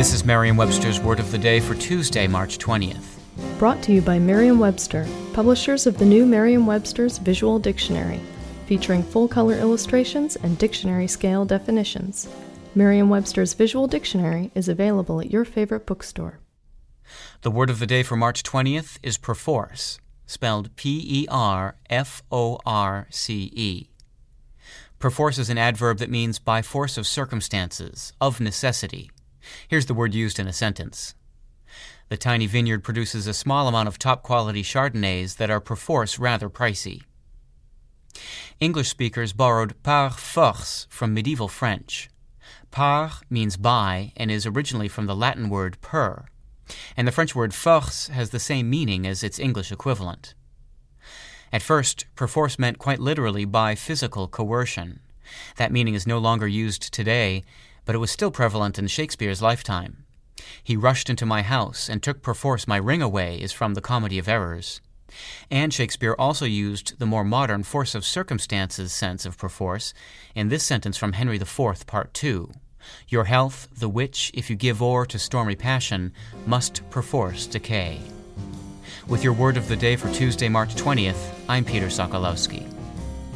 This is Merriam Webster's Word of the Day for Tuesday, March 20th. Brought to you by Merriam Webster, publishers of the new Merriam Webster's Visual Dictionary, featuring full color illustrations and dictionary scale definitions. Merriam Webster's Visual Dictionary is available at your favorite bookstore. The word of the day for March 20th is perforce, spelled P E R F O R C E. Perforce is an adverb that means by force of circumstances, of necessity. Here's the word used in a sentence. The tiny vineyard produces a small amount of top quality Chardonnays that are perforce rather pricey. English speakers borrowed par force from medieval French. Par means by and is originally from the Latin word per, and the French word force has the same meaning as its English equivalent. At first, perforce meant quite literally by physical coercion. That meaning is no longer used today, but it was still prevalent in Shakespeare's lifetime. He rushed into my house and took perforce my ring away is from the Comedy of Errors. And Shakespeare also used the more modern force of circumstances sense of perforce in this sentence from Henry IV, Part 2. Your health, the which, if you give o'er to stormy passion, must perforce decay. With your word of the day for Tuesday, March 20th, I'm Peter Sokolowski.